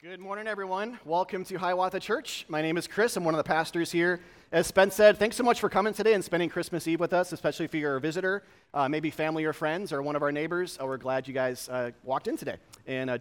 Good morning, everyone. Welcome to Hiawatha Church. My name is Chris. I'm one of the pastors here. As Spence said, thanks so much for coming today and spending Christmas Eve with us, especially if you're a visitor, uh, maybe family or friends, or one of our neighbors. Uh, we're glad you guys uh, walked in today. And uh,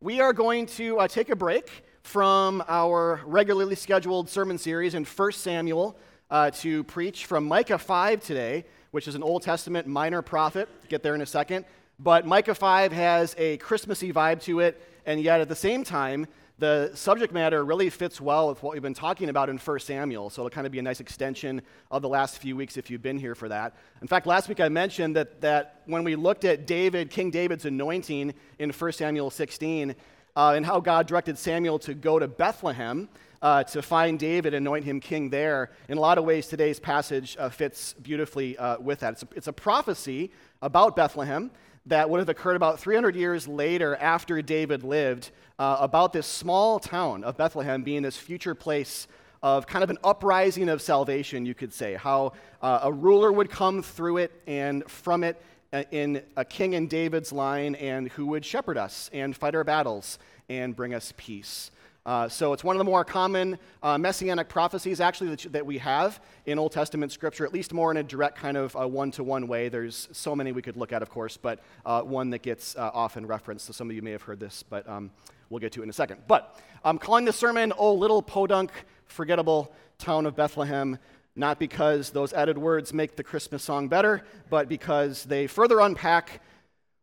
we are going to uh, take a break from our regularly scheduled sermon series in 1 Samuel uh, to preach from Micah 5 today, which is an Old Testament minor prophet. Get there in a second. But Micah 5 has a Christmassy vibe to it and yet at the same time, the subject matter really fits well with what we've been talking about in 1 Samuel. So it'll kind of be a nice extension of the last few weeks if you've been here for that. In fact, last week I mentioned that, that when we looked at David, King David's anointing in 1 Samuel 16, uh, and how God directed Samuel to go to Bethlehem uh, to find David and anoint him king there, in a lot of ways, today's passage uh, fits beautifully uh, with that. It's a, it's a prophecy about Bethlehem that would have occurred about 300 years later after David lived uh, about this small town of Bethlehem being this future place of kind of an uprising of salvation, you could say. How uh, a ruler would come through it and from it uh, in a king in David's line and who would shepherd us and fight our battles and bring us peace. Uh, so it's one of the more common uh, messianic prophecies, actually, that, that, we have in Old Testament scripture, at least more in a direct kind of one to one way. There's so many we could look at, of course, but uh, one that gets uh, often referenced. So some of you may have heard this, but um, we'll get to it in a second. But I'm calling this sermon, Oh Little Podunk, Forgettable Town of Bethlehem, not because those added words make the Christmas song better, but because they further unpack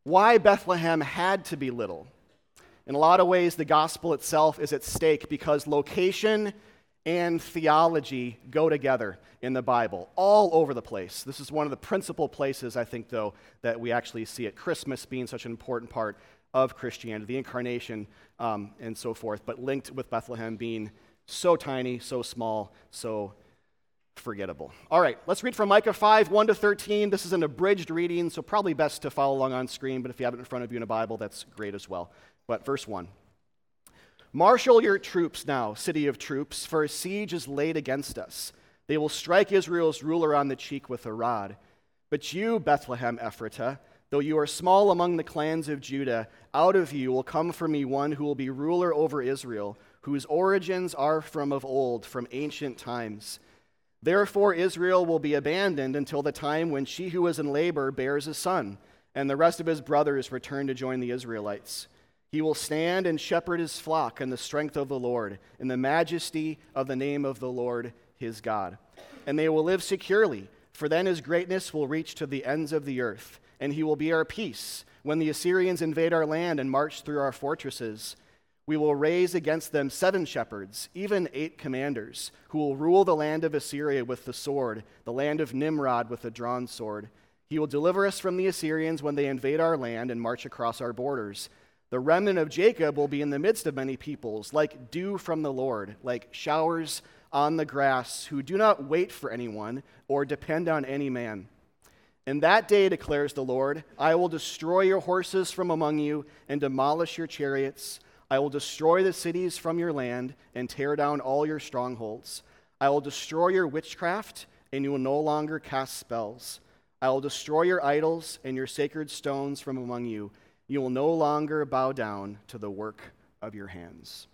why Bethlehem had to be little in a lot of ways, the gospel itself is at stake because location and theology go together in the Bible, all over the place. This is one of the principal places, I think, though, that we actually see it. Christmas being such an important part of Christianity, the incarnation, um, and so forth, but linked with Bethlehem being so tiny, so small, so forgettable. All right, let's read from Micah 5, 1 to 13. This is an abridged reading, so probably best to follow along on screen, but if you have it in front of you in a Bible, that's great as well. But verse 1 Marshal your troops now, city of troops, for a siege is laid against us. They will strike Israel's ruler on the cheek with a rod. But you, Bethlehem Ephratah, though you are small among the clans of Judah, out of you will come for me one who will be ruler over Israel, whose origins are from of old, from ancient times. Therefore, Israel will be abandoned until the time when she who is in labor bears a son, and the rest of his brothers return to join the Israelites. He will stand and shepherd his flock in the strength of the Lord, in the majesty of the name of the Lord his God. And they will live securely, for then his greatness will reach to the ends of the earth, and he will be our peace. When the Assyrians invade our land and march through our fortresses, we will raise against them seven shepherds, even eight commanders, who will rule the land of Assyria with the sword, the land of Nimrod with a drawn sword. He will deliver us from the Assyrians when they invade our land and march across our borders. The remnant of Jacob will be in the midst of many peoples, like dew from the Lord, like showers on the grass, who do not wait for anyone or depend on any man. In that day, declares the Lord, I will destroy your horses from among you and demolish your chariots. I will destroy the cities from your land and tear down all your strongholds. I will destroy your witchcraft, and you will no longer cast spells. I will destroy your idols and your sacred stones from among you you will no longer bow down to the work of your hands.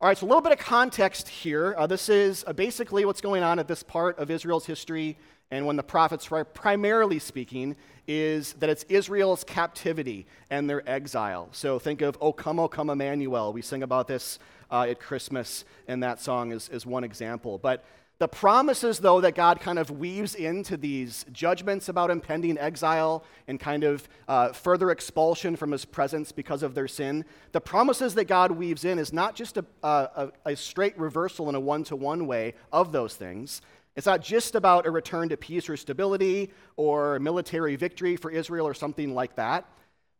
All right, so a little bit of context here. Uh, this is uh, basically what's going on at this part of Israel's history, and when the prophets are primarily speaking, is that it's Israel's captivity and their exile. So think of O come, O come, Emmanuel. We sing about this uh, at Christmas, and that song is, is one example. But the promises, though, that God kind of weaves into these judgments about impending exile and kind of uh, further expulsion from his presence because of their sin, the promises that God weaves in is not just a, a, a straight reversal in a one to one way of those things. It's not just about a return to peace or stability or military victory for Israel or something like that,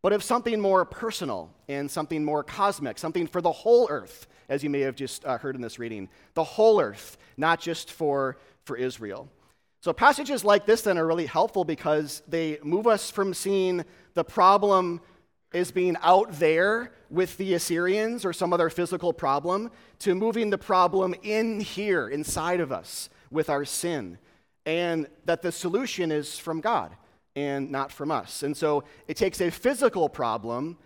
but of something more personal and something more cosmic, something for the whole earth as you may have just uh, heard in this reading. The whole earth, not just for, for Israel. So, passages like this then are really helpful because they move us from seeing the problem as being out there with the Assyrians or some other physical problem to moving the problem in here, inside of us, with our sin. And that the solution is from God and not from us. And so it takes a physical problem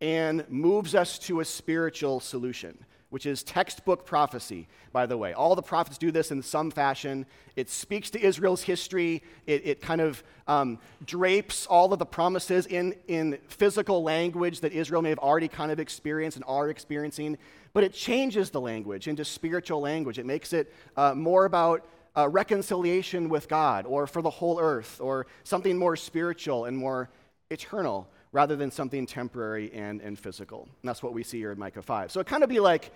and moves us to a spiritual solution, which is textbook prophecy, by the way. All the prophets do this in some fashion. It speaks to Israel's history, it, it kind of um, drapes all of the promises in, in physical language that Israel may have already kind of experienced and are experiencing, but it changes the language into spiritual language. It makes it uh, more about uh, reconciliation with God or for the whole earth or something more spiritual and more eternal rather than something temporary and, and physical. And that's what we see here in Micah 5. So it kind of be like,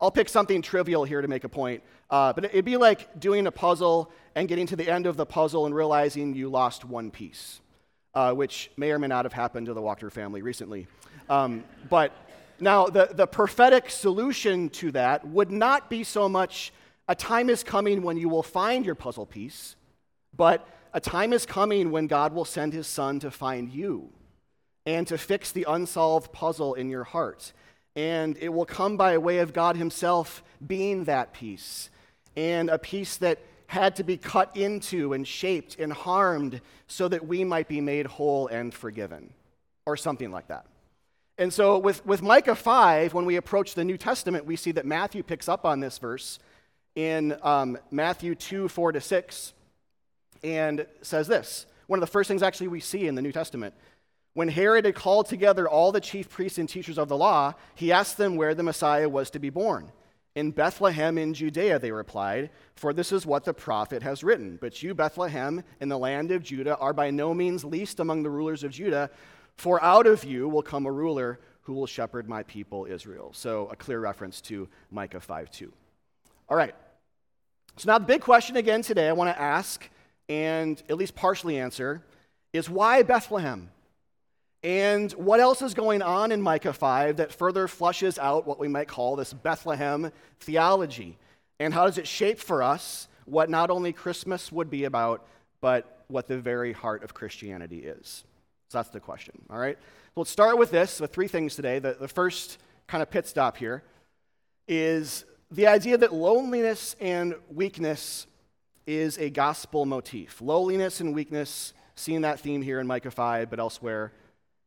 I'll pick something trivial here to make a point, uh, but it'd be like doing a puzzle and getting to the end of the puzzle and realizing you lost one piece, uh, which may or may not have happened to the Walker family recently. Um, but now, the, the prophetic solution to that would not be so much a time is coming when you will find your puzzle piece, but a time is coming when God will send his son to find you and to fix the unsolved puzzle in your heart. And it will come by way of God Himself being that piece, and a piece that had to be cut into and shaped and harmed so that we might be made whole and forgiven, or something like that. And so, with, with Micah 5, when we approach the New Testament, we see that Matthew picks up on this verse in um, Matthew 2 4 to 6, and says this. One of the first things actually we see in the New Testament when Herod had called together all the chief priests and teachers of the law, he asked them where the Messiah was to be born. In Bethlehem in Judea, they replied, for this is what the prophet has written. But you, Bethlehem, in the land of Judah, are by no means least among the rulers of Judah, for out of you will come a ruler who will shepherd my people Israel. So, a clear reference to Micah 5 2. All right. So, now the big question again today I want to ask and at least partially answer is why Bethlehem? And what else is going on in Micah 5 that further flushes out what we might call this Bethlehem theology? And how does it shape for us what not only Christmas would be about, but what the very heart of Christianity is? So that's the question, all right? So let's start with this, with three things today. The, the first kind of pit stop here is the idea that loneliness and weakness is a gospel motif. Lowliness and weakness, seeing that theme here in Micah 5, but elsewhere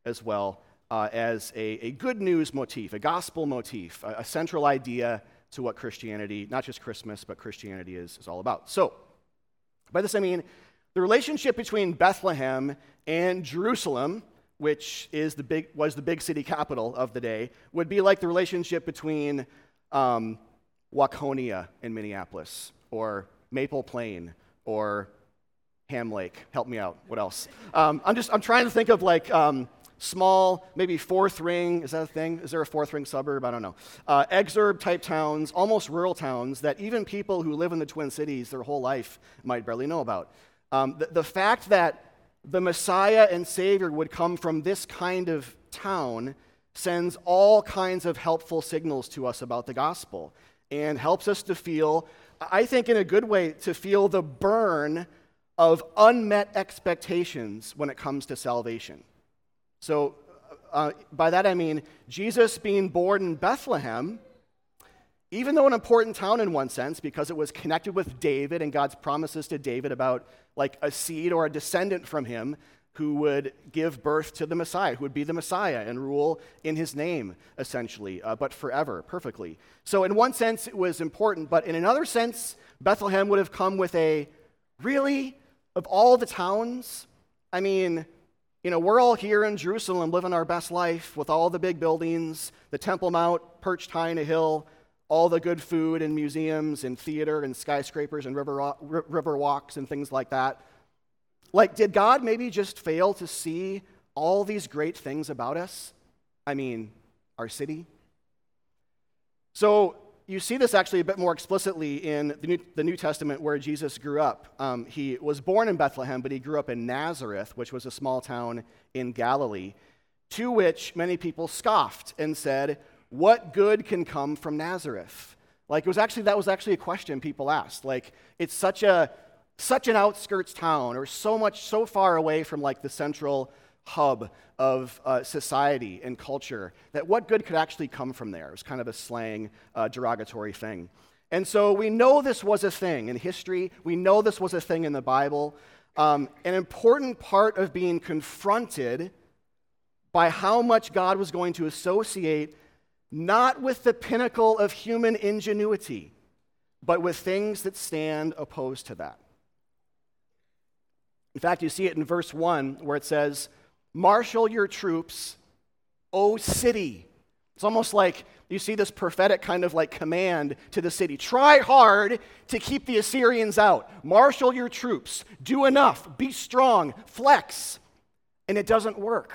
as well uh, as a, a, good news motif, a gospel motif, a, a, central idea to what Christianity, not just Christmas, but Christianity is, is all about. So, by this I mean the relationship between Bethlehem and Jerusalem, which is the big, was the big city capital of the day, would be like the relationship between um, Waconia in Minneapolis, or Maple Plain, or Ham Lake. Help me out. What else? Um, I'm just I'm trying to think of like um, small, maybe fourth ring, is that a thing? Is there a fourth ring suburb? I don't know. Uh, exurb type towns, almost rural towns that even people who live in the Twin Cities their whole life might barely know about. Um, the, the fact that the Messiah and Savior would come from this kind of town sends all kinds of helpful signals to us about the gospel and helps us to feel, I think, in a good way, to feel the burn of unmet expectations when it comes to salvation. So, uh, by that I mean Jesus being born in Bethlehem, even though an important town in one sense, because it was connected with David and God's promises to David about like a seed or a descendant from him who would give birth to the Messiah, who would be the Messiah and rule in his name, essentially, uh, but forever, perfectly. So, in one sense, it was important, but in another sense, Bethlehem would have come with a really, of all the towns, I mean, you know, we're all here in Jerusalem living our best life with all the big buildings, the Temple Mount perched high in a hill, all the good food and museums and theater and skyscrapers and river, river walks and things like that. Like, did God maybe just fail to see all these great things about us? I mean, our city? So, you see this actually a bit more explicitly in the New, the New Testament where Jesus grew up. Um, he was born in Bethlehem, but he grew up in Nazareth, which was a small town in Galilee, to which many people scoffed and said, What good can come from Nazareth? Like, it was actually, that was actually a question people asked. Like, it's such a, such an outskirts town, or so much, so far away from like the central hub of uh, society and culture, that what good could actually come from there? It was kind of a slang, uh, derogatory thing. And so we know this was a thing in history, we know this was a thing in the Bible. Um, an important part of being confronted by how much God was going to associate not with the pinnacle of human ingenuity, but with things that stand opposed to that. In fact, you see it in verse 1 where it says, Marshal your troops, O city. It's almost like you see this prophetic kind of like command to the city try hard to keep the Assyrians out. Marshal your troops. Do enough. Be strong. Flex. And it doesn't work.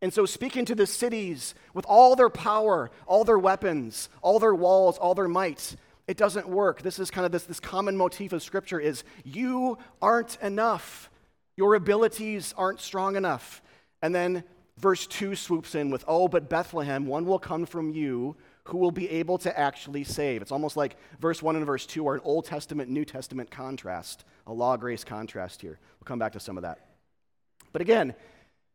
And so, speaking to the cities with all their power, all their weapons, all their walls, all their might, it doesn't work. This is kind of this, this common motif of Scripture is you aren't enough. Your abilities aren't strong enough. And then verse 2 swoops in with, Oh, but Bethlehem, one will come from you who will be able to actually save. It's almost like verse 1 and verse 2 are an Old Testament, New Testament contrast, a law grace contrast here. We'll come back to some of that. But again,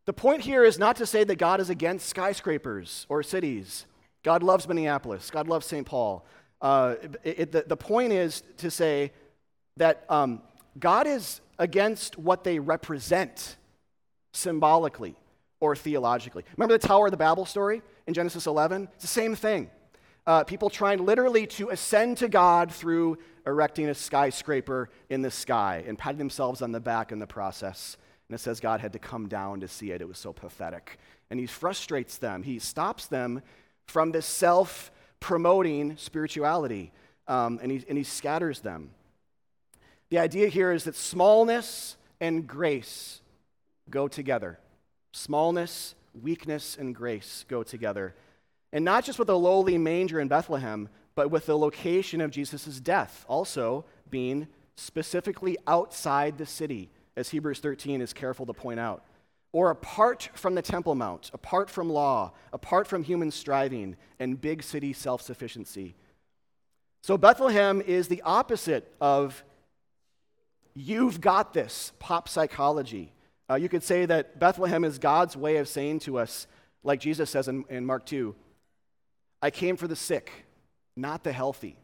the point here is not to say that God is against skyscrapers or cities. God loves Minneapolis, God loves St. Paul. Uh, it, it, the, the point is to say that um, God is against what they represent symbolically or theologically. Remember the Tower of the Babel story in Genesis 11? It's the same thing. Uh, people trying literally to ascend to God through erecting a skyscraper in the sky and patting themselves on the back in the process. And it says God had to come down to see it. It was so pathetic. And he frustrates them, he stops them from this self promoting spirituality, um, and, he, and he scatters them. The idea here is that smallness and grace go together. Smallness, weakness, and grace go together. And not just with a lowly manger in Bethlehem, but with the location of Jesus' death also being specifically outside the city, as Hebrews 13 is careful to point out. Or apart from the Temple Mount, apart from law, apart from human striving and big city self sufficiency. So Bethlehem is the opposite of you've got this pop psychology. Uh, you could say that Bethlehem is God's way of saying to us, like Jesus says in, in Mark 2, I came for the sick, not the healthy.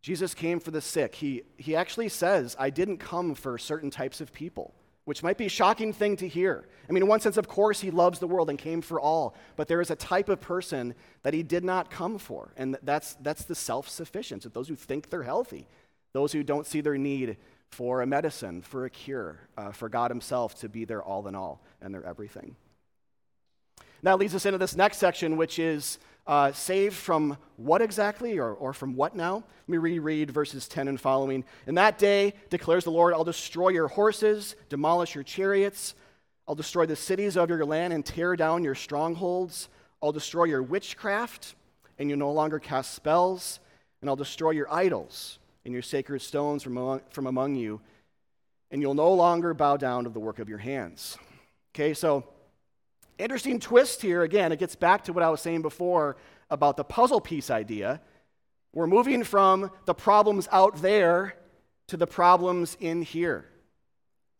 Jesus came for the sick. He, he actually says, I didn't come for certain types of people, which might be a shocking thing to hear. I mean, in one sense, of course, he loves the world and came for all, but there is a type of person that he did not come for, and that's, that's the self sufficient, those who think they're healthy, those who don't see their need for a medicine, for a cure, uh, for God Himself to be their all in all and their everything. That leads us into this next section, which is uh, saved from what exactly, or, or from what now? Let me reread verses 10 and following. In that day, declares the Lord, I'll destroy your horses, demolish your chariots. I'll destroy the cities of your land and tear down your strongholds. I'll destroy your witchcraft, and you no longer cast spells. And I'll destroy your idols and your sacred stones from among, from among you, and you'll no longer bow down to the work of your hands. Okay, so interesting twist here. Again, it gets back to what I was saying before about the puzzle piece idea. We're moving from the problems out there to the problems in here.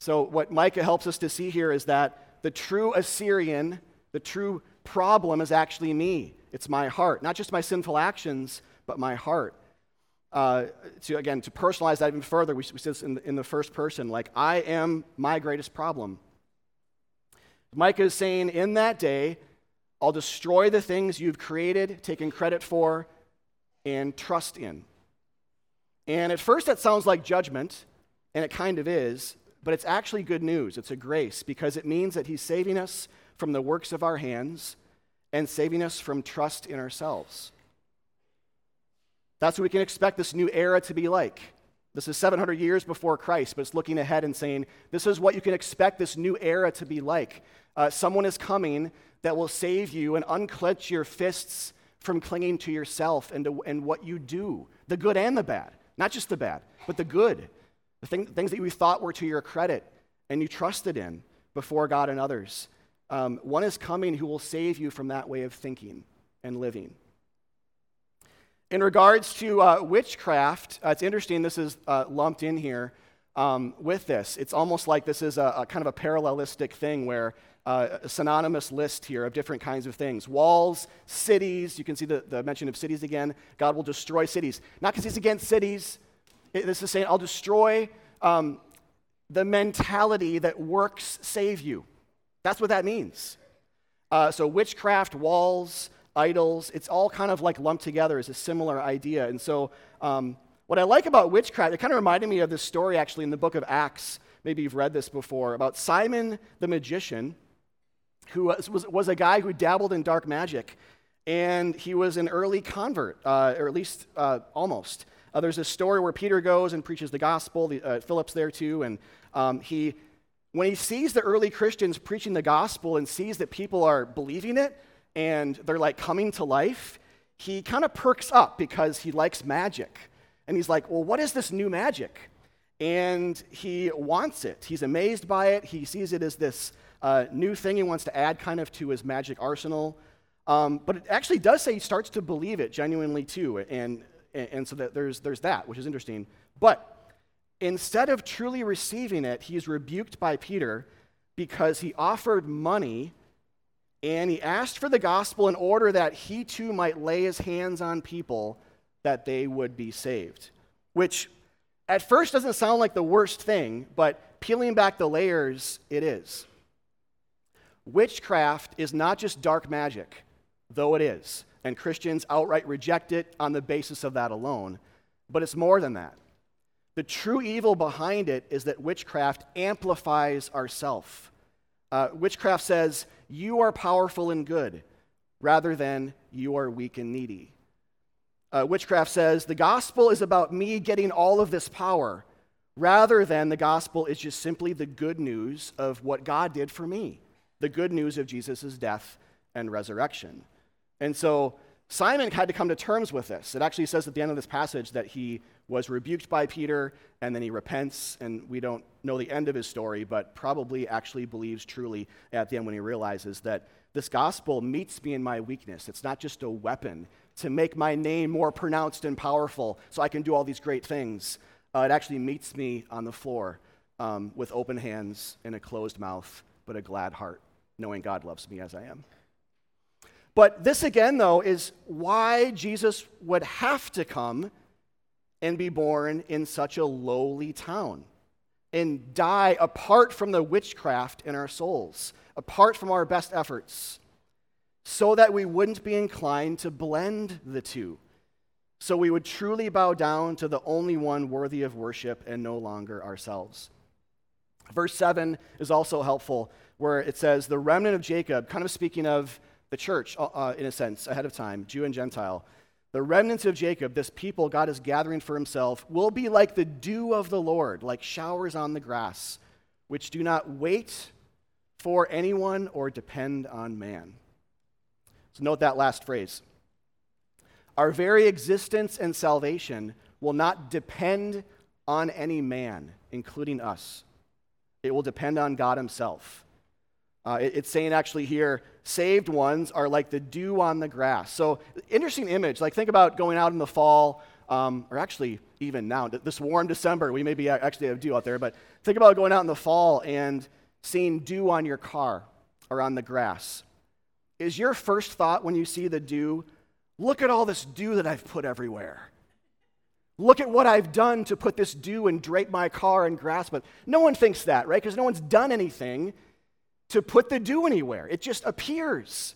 So, what Micah helps us to see here is that the true Assyrian, the true problem is actually me. It's my heart, not just my sinful actions, but my heart uh, to again to personalize that even further, we, we say this in the, in the first person, like I am my greatest problem. Micah is saying, in that day, I'll destroy the things you've created, taken credit for, and trust in. And at first, that sounds like judgment, and it kind of is, but it's actually good news. It's a grace because it means that He's saving us from the works of our hands and saving us from trust in ourselves. That's what we can expect this new era to be like. This is 700 years before Christ, but it's looking ahead and saying, this is what you can expect this new era to be like. Uh, someone is coming that will save you and unclench your fists from clinging to yourself and, to, and what you do, the good and the bad. Not just the bad, but the good. The thing, things that you thought were to your credit and you trusted in before God and others. Um, one is coming who will save you from that way of thinking and living. In regards to uh, witchcraft, uh, it's interesting this is uh, lumped in here um, with this. It's almost like this is a, a kind of a parallelistic thing where uh, a synonymous list here of different kinds of things walls, cities. You can see the, the mention of cities again. God will destroy cities. Not because he's against cities. It, this is saying, I'll destroy um, the mentality that works save you. That's what that means. Uh, so, witchcraft, walls, idols, it's all kind of like lumped together as a similar idea. And so, um, what I like about witchcraft, it kind of reminded me of this story actually in the book of Acts. Maybe you've read this before about Simon the magician, who was, was, was a guy who dabbled in dark magic. And he was an early convert, uh, or at least uh, almost. Uh, there's a story where Peter goes and preaches the gospel. The, uh, Philip's there too. And um, he, when he sees the early Christians preaching the gospel and sees that people are believing it and they're like coming to life, he kind of perks up because he likes magic. And he's like, well, what is this new magic? And he wants it. He's amazed by it. He sees it as this uh, new thing he wants to add kind of to his magic arsenal. Um, but it actually does say he starts to believe it genuinely too. And, and so that there's, there's that, which is interesting. But instead of truly receiving it, he's rebuked by Peter because he offered money and he asked for the gospel in order that he too might lay his hands on people that they would be saved. Which at first doesn't sound like the worst thing, but peeling back the layers, it is. Witchcraft is not just dark magic though it is. And Christians outright reject it on the basis of that alone. But it's more than that. The true evil behind it is that witchcraft amplifies ourself. Uh, witchcraft says, You are powerful and good, rather than you are weak and needy. Uh, witchcraft says, The gospel is about me getting all of this power, rather than the gospel is just simply the good news of what God did for me, the good news of Jesus' death and resurrection. And so Simon had to come to terms with this. It actually says at the end of this passage that he was rebuked by Peter and then he repents, and we don't know the end of his story, but probably actually believes truly at the end when he realizes that this gospel meets me in my weakness. It's not just a weapon to make my name more pronounced and powerful so I can do all these great things. Uh, it actually meets me on the floor um, with open hands and a closed mouth, but a glad heart, knowing God loves me as I am. But this again, though, is why Jesus would have to come and be born in such a lowly town and die apart from the witchcraft in our souls, apart from our best efforts, so that we wouldn't be inclined to blend the two. So we would truly bow down to the only one worthy of worship and no longer ourselves. Verse 7 is also helpful, where it says, The remnant of Jacob, kind of speaking of the church, uh, uh, in a sense, ahead of time, Jew and Gentile, the remnants of Jacob, this people God is gathering for himself, will be like the dew of the Lord, like showers on the grass, which do not wait for anyone or depend on man. So note that last phrase. Our very existence and salvation will not depend on any man, including us. It will depend on God Himself. Uh, it, it's saying actually here, saved ones are like the dew on the grass. So, interesting image. Like, think about going out in the fall, um, or actually even now, this warm December, we maybe actually have dew out there, but think about going out in the fall and seeing dew on your car or on the grass. Is your first thought when you see the dew, look at all this dew that I've put everywhere? Look at what I've done to put this dew and drape my car and grass. But no one thinks that, right? Because no one's done anything to put the dew anywhere, it just appears.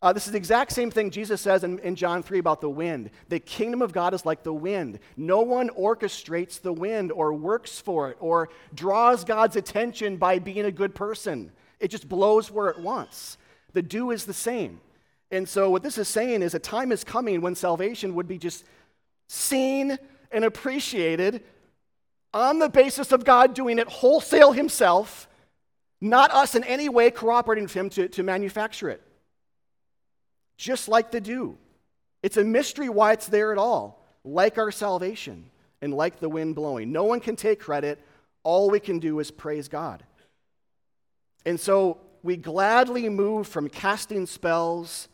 Uh, this is the exact same thing Jesus says in, in John 3 about the wind. The kingdom of God is like the wind. No one orchestrates the wind or works for it or draws God's attention by being a good person. It just blows where it wants. The dew is the same. And so, what this is saying is a time is coming when salvation would be just seen and appreciated on the basis of God doing it wholesale Himself not us in any way cooperating with him to, to manufacture it. Just like the dew. It's a mystery why it's there at all, like our salvation and like the wind blowing. No one can take credit. All we can do is praise God. And so we gladly move from casting spells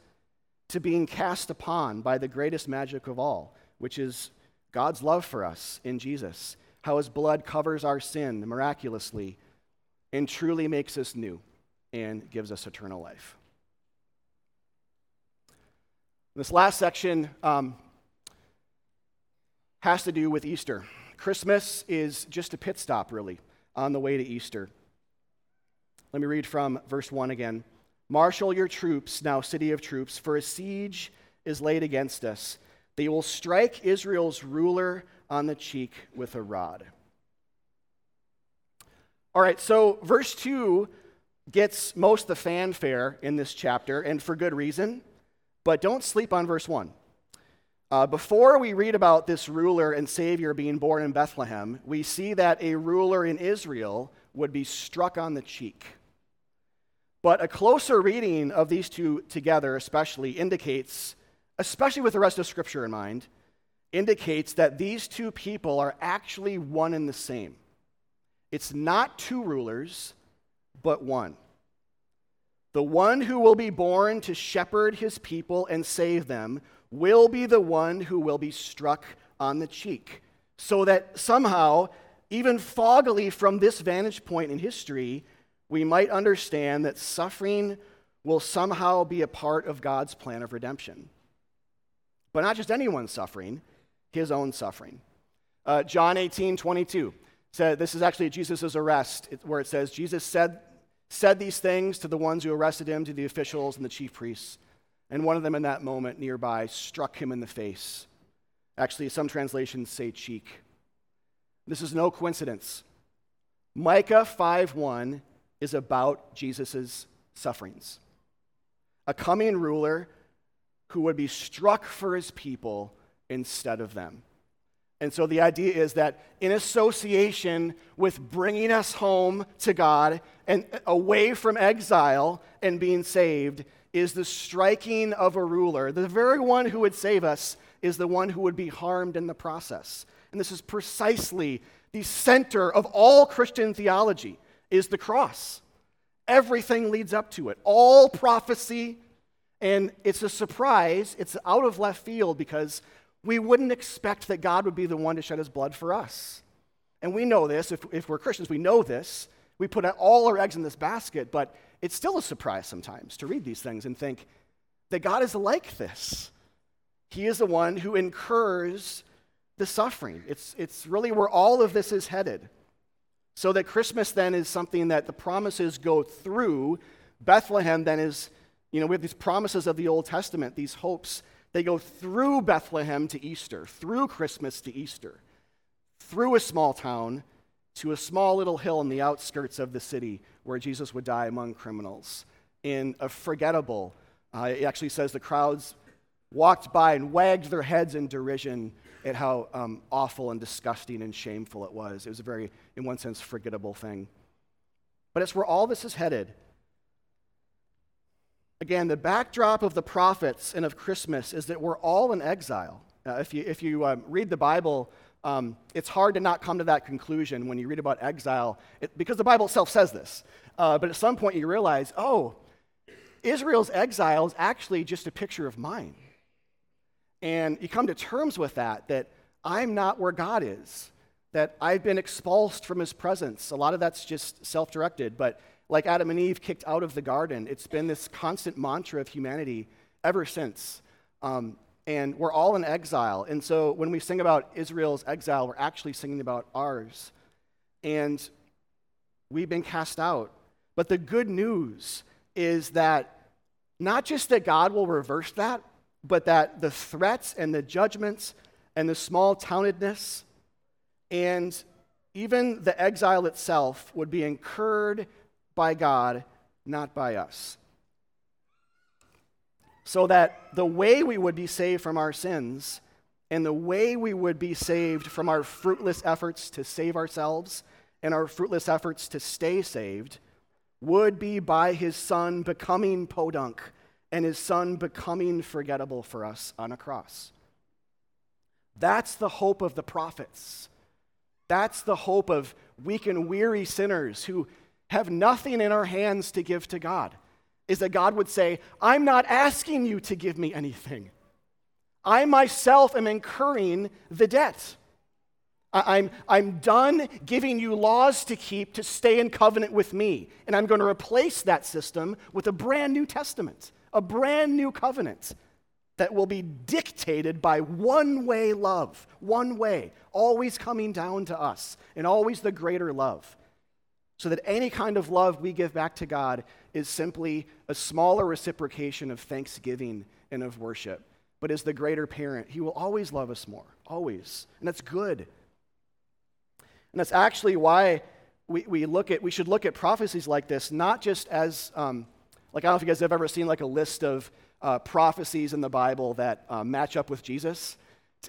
to being cast upon by the greatest magic of all, which is God's love for us in Jesus, how his blood covers our sin miraculously and truly makes us new and gives us eternal life. This last section um, has to do with Easter. Christmas is just a pit stop, really, on the way to Easter. Let me read from verse 1 again. Marshal your troops, now city of troops, for a siege is laid against us. They will strike Israel's ruler on the cheek with a rod. All right, so verse 2 gets most of the fanfare in this chapter, and for good reason, but don't sleep on verse 1. Uh, before we read about this ruler and savior being born in Bethlehem, we see that a ruler in Israel would be struck on the cheek. But a closer reading of these two together, especially, indicates, especially with the rest of Scripture in mind, indicates that these two people are actually one and the same. It's not two rulers, but one. The one who will be born to shepherd his people and save them will be the one who will be struck on the cheek. So that somehow, even foggily from this vantage point in history, we might understand that suffering will somehow be a part of God's plan of redemption. But not just anyone's suffering, his own suffering. Uh, John 18, 22 said, this is actually Jesus' arrest, where it says, Jesus said, said these things to the ones who arrested him, to the officials and the chief priests. And one of them in that moment nearby struck him in the face. Actually, some translations say cheek. This is no coincidence. Micah 5:1 is about Jesus' sufferings. A coming ruler who would be struck for his people instead of them. And so the idea is that in association with bringing us home to God and away from exile and being saved is the striking of a ruler. The very one who would save us is the one who would be harmed in the process. And this is precisely the center of all Christian theology is the cross. Everything leads up to it. All prophecy, and it's a surprise, it's out of left field because we wouldn't expect that God would be the one to shed his blood for us. And we know this, if, if we're Christians, we know this. We put all our eggs in this basket, but it's still a surprise sometimes to read these things and think that God is like this. He is the one who incurs the suffering. It's, it's really where all of this is headed. So that Christmas then is something that the promises go through. Bethlehem then is, you know, we have these promises of the Old Testament, these hopes. They go through Bethlehem to Easter, through Christmas to Easter, through a small town to a small little hill in the outskirts of the city where Jesus would die among criminals. In a forgettable, uh, it actually says the crowds walked by and wagged their heads in derision at how um, awful and disgusting and shameful it was. It was a very, in one sense, forgettable thing. But it's where all this is headed. Again, the backdrop of the prophets and of Christmas is that we're all in exile. Uh, if you, if you um, read the Bible, um, it's hard to not come to that conclusion when you read about exile, it, because the Bible itself says this. Uh, but at some point, you realize, oh, Israel's exile is actually just a picture of mine. And you come to terms with that, that I'm not where God is, that I've been expulsed from his presence. A lot of that's just self directed, but like Adam and Eve kicked out of the garden, it's been this constant mantra of humanity ever since. Um, and we're all in exile. And so when we sing about Israel's exile, we're actually singing about ours. And we've been cast out. But the good news is that not just that God will reverse that, but that the threats and the judgments and the small townedness and even the exile itself would be incurred by God, not by us. So that the way we would be saved from our sins and the way we would be saved from our fruitless efforts to save ourselves and our fruitless efforts to stay saved would be by his son becoming podunk and his son becoming forgettable for us on a cross. That's the hope of the prophets. That's the hope of weak and weary sinners who have nothing in our hands to give to God. Is that God would say, I'm not asking you to give me anything. I myself am incurring the debt. I'm, I'm done giving you laws to keep to stay in covenant with me. And I'm going to replace that system with a brand new testament a brand new covenant that will be dictated by one way love, one way, always coming down to us, and always the greater love. So that any kind of love we give back to God is simply a smaller reciprocation of thanksgiving and of worship. But as the greater parent, He will always love us more, always. And that's good. And that's actually why we, we look at, we should look at prophecies like this, not just as, um, like, I don't know if you guys have ever seen like a list of uh, prophecies in the Bible that uh, match up with Jesus.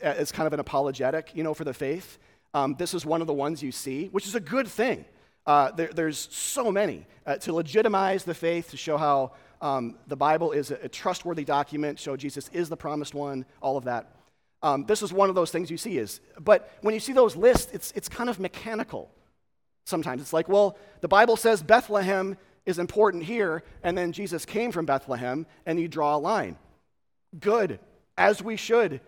It's kind of an apologetic, you know, for the faith. Um, this is one of the ones you see, which is a good thing. Uh, there, there's so many uh, to legitimize the faith, to show how um, the Bible is a, a, trustworthy document, show Jesus is the promised one, all of that. Um, this is one of those things you see is, but when you see those lists, it's, it's kind of mechanical sometimes. It's like, well, the Bible says Bethlehem is important here, and then Jesus came from Bethlehem, and you draw a line. Good, as we should.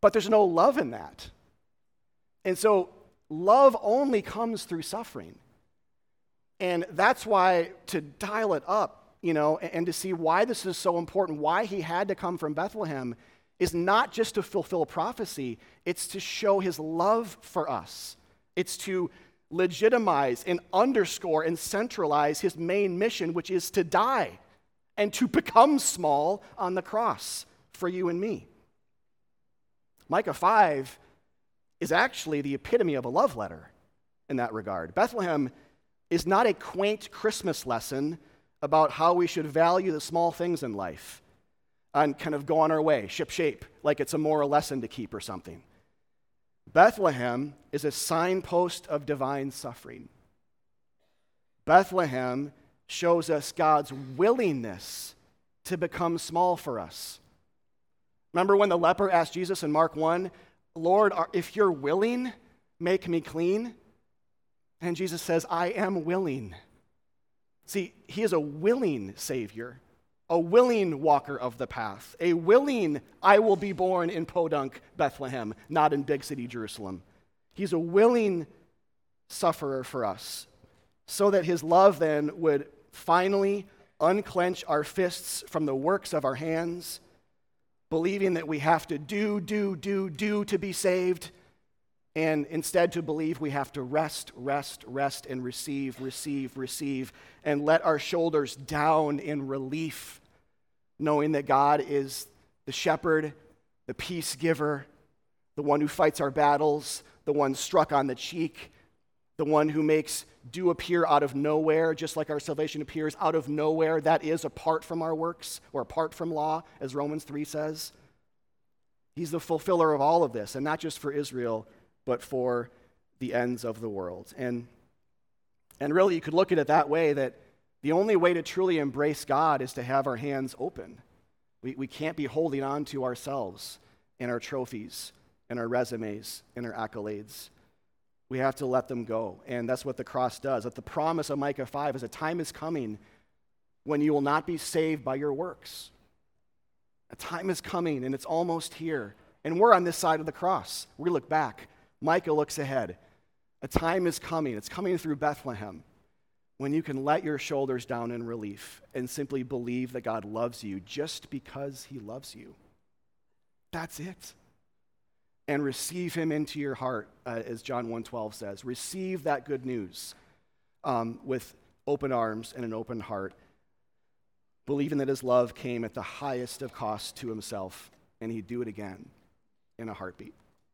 But there's no love in that. And so, love only comes through suffering. And that's why to dial it up, you know, and to see why this is so important, why he had to come from Bethlehem, is not just to fulfill prophecy, it's to show his love for us. It's to legitimize and underscore and centralize his main mission, which is to die and to become small on the cross for you and me. Micah 5 is actually the epitome of a love letter in that regard. Bethlehem is not a quaint Christmas lesson about how we should value the small things in life and kind of go on our way, ship shape, like it's a moral lesson to keep or something. Bethlehem is a signpost of divine suffering. Bethlehem shows us God's willingness to become small for us. Remember when the leper asked Jesus in Mark 1, Lord, if you're willing, make me clean? And Jesus says, I am willing. See, he is a willing Savior a willing walker of the path, a willing, I will be born in Podunk, Bethlehem, not in big city Jerusalem. He's a willing sufferer for us, so that his love then would finally unclench our fists from the works of our hands, believing that we have to do, do, do, do to be saved, and instead to believe we have to rest, rest, rest, and receive, receive, receive, and let our shoulders down in relief, knowing that God is the shepherd, the peace giver, the one who fights our battles, the one struck on the cheek, the one who makes dew appear out of nowhere, just like our salvation appears out of nowhere. That is apart from our works or apart from law, as Romans 3 says. He's the fulfiller of all of this, and not just for Israel, but for the ends of the world. And, and really, you could look at it that way that the only way to truly embrace God is to have our hands open. We, we can't be holding on to ourselves and our trophies and our resumes and our accolades. We have to let them go. And that's what the cross does. That the promise of Micah 5 is a time is coming when you will not be saved by your works. A time is coming and it's almost here. And we're on this side of the cross. We look back. Micah looks ahead. A time is coming, it's coming through Bethlehem, when you can let your shoulders down in relief and simply believe that God loves you just because he loves you. That's it. And receive him into your heart, uh, as John 1.12 says. Receive that good news um, with open arms and an open heart, believing that his love came at the highest of cost to himself, and he'd do it again in a heartbeat.